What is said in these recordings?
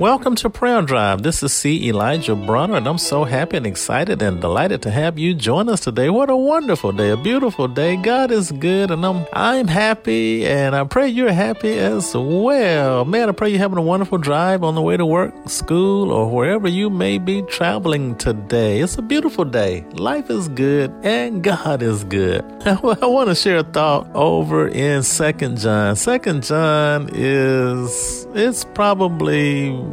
Welcome to Prayer Drive. This is C. Elijah Bronner, and I'm so happy and excited and delighted to have you join us today. What a wonderful day, a beautiful day. God is good, and I'm I'm happy, and I pray you're happy as well. Man, I pray you're having a wonderful drive on the way to work, school, or wherever you may be traveling today. It's a beautiful day. Life is good, and God is good. I want to share a thought over in Second John. Second John is it's probably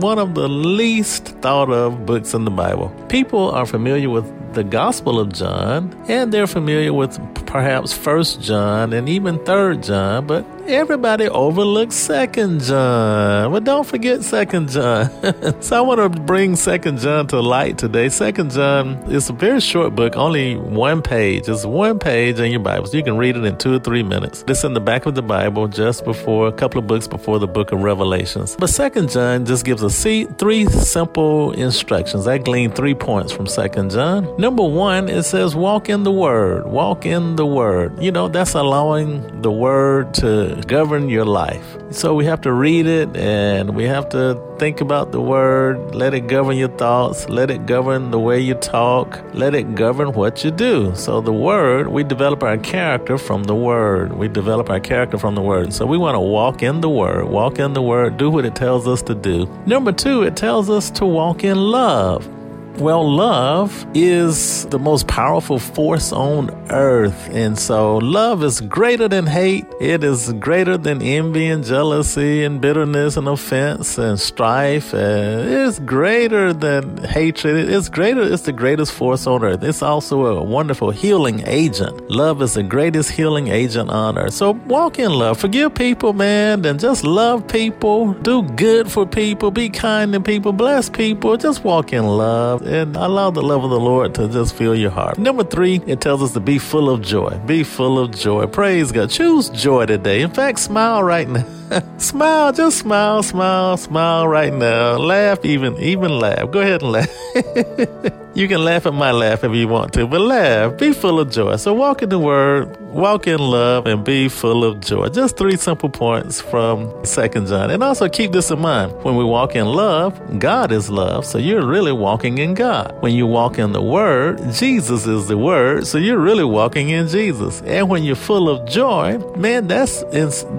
one of the least thought of books in the Bible. People are familiar with the Gospel of John, and they're familiar with perhaps First John and even Third John, but everybody overlooks Second John. But don't forget Second John. so I want to bring Second John to light today. Second John is a very short book, only one page. It's one page in your Bible, so you can read it in two or three minutes. It's in the back of the Bible, just before a couple of books before the book of Revelations. But Second John just gives us three simple instructions. I gleaned three points from Second John. Number one, it says, "Walk in the Word. Walk in the Word." You know, that's allowing the Word to govern your life. So we have to read it and we have to think about the word, let it govern your thoughts, let it govern the way you talk, let it govern what you do. So the word, we develop our character from the word. We develop our character from the word. So we want to walk in the word, walk in the word, do what it tells us to do. Number two, it tells us to walk in love. Well, love is the most powerful force on earth. And so love is greater than hate. It is greater than envy and jealousy and bitterness and offense and strife. And it's greater than hatred. It's greater. It's the greatest force on earth. It's also a wonderful healing agent. Love is the greatest healing agent on earth. So walk in love. Forgive people, man, and just love people. Do good for people. Be kind to people. Bless people. Just walk in love and allow the love of the Lord to just fill your heart. Number three, it tells us to be full of joy. Be full of joy. Praise God. Choose joy today. In fact, smile right now. smile, just smile, smile, smile right now. Laugh, even, even laugh. Go ahead and laugh. You can laugh at my laugh if you want to, but laugh. Be full of joy. So walk in the word, walk in love, and be full of joy. Just three simple points from Second John. And also keep this in mind. When we walk in love, God is love. So you're really walking in God. When you walk in the word, Jesus is the word. So you're really walking in Jesus. And when you're full of joy, man, that's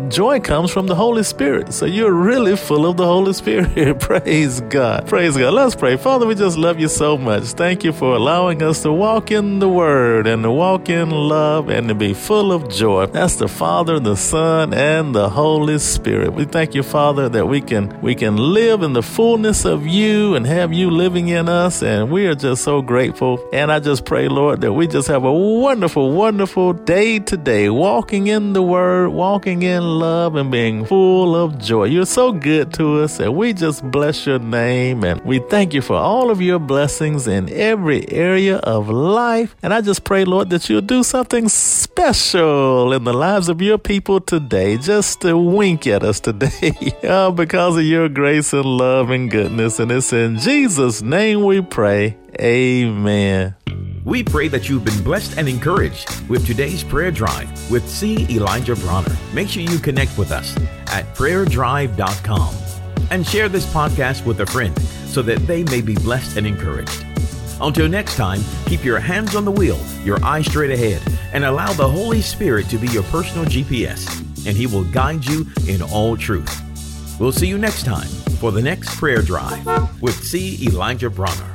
joy comes from the Holy Spirit. So you're really full of the Holy Spirit. Praise God. Praise God. Let's pray. Father, we just love you so much thank you for allowing us to walk in the Word and to walk in love and to be full of joy. That's the Father, the Son, and the Holy Spirit. We thank you, Father, that we can we can live in the fullness of you and have you living in us, and we are just so grateful. And I just pray, Lord, that we just have a wonderful, wonderful day today, walking in the Word, walking in love, and being full of joy. You're so good to us, and we just bless your name, and we thank you for all of your blessings in every area of life. And I just pray, Lord, that you'll do something special in the lives of your people today, just to wink at us today, oh, because of your grace and love and goodness. And it's in Jesus' name we pray. Amen. We pray that you've been blessed and encouraged with today's prayer drive with C. Elijah Bronner. Make sure you connect with us at prayerdrive.com and share this podcast with a friend so that they may be blessed and encouraged. Until next time, keep your hands on the wheel, your eyes straight ahead, and allow the Holy Spirit to be your personal GPS, and He will guide you in all truth. We'll see you next time for the next prayer drive with C. Elijah Bronner.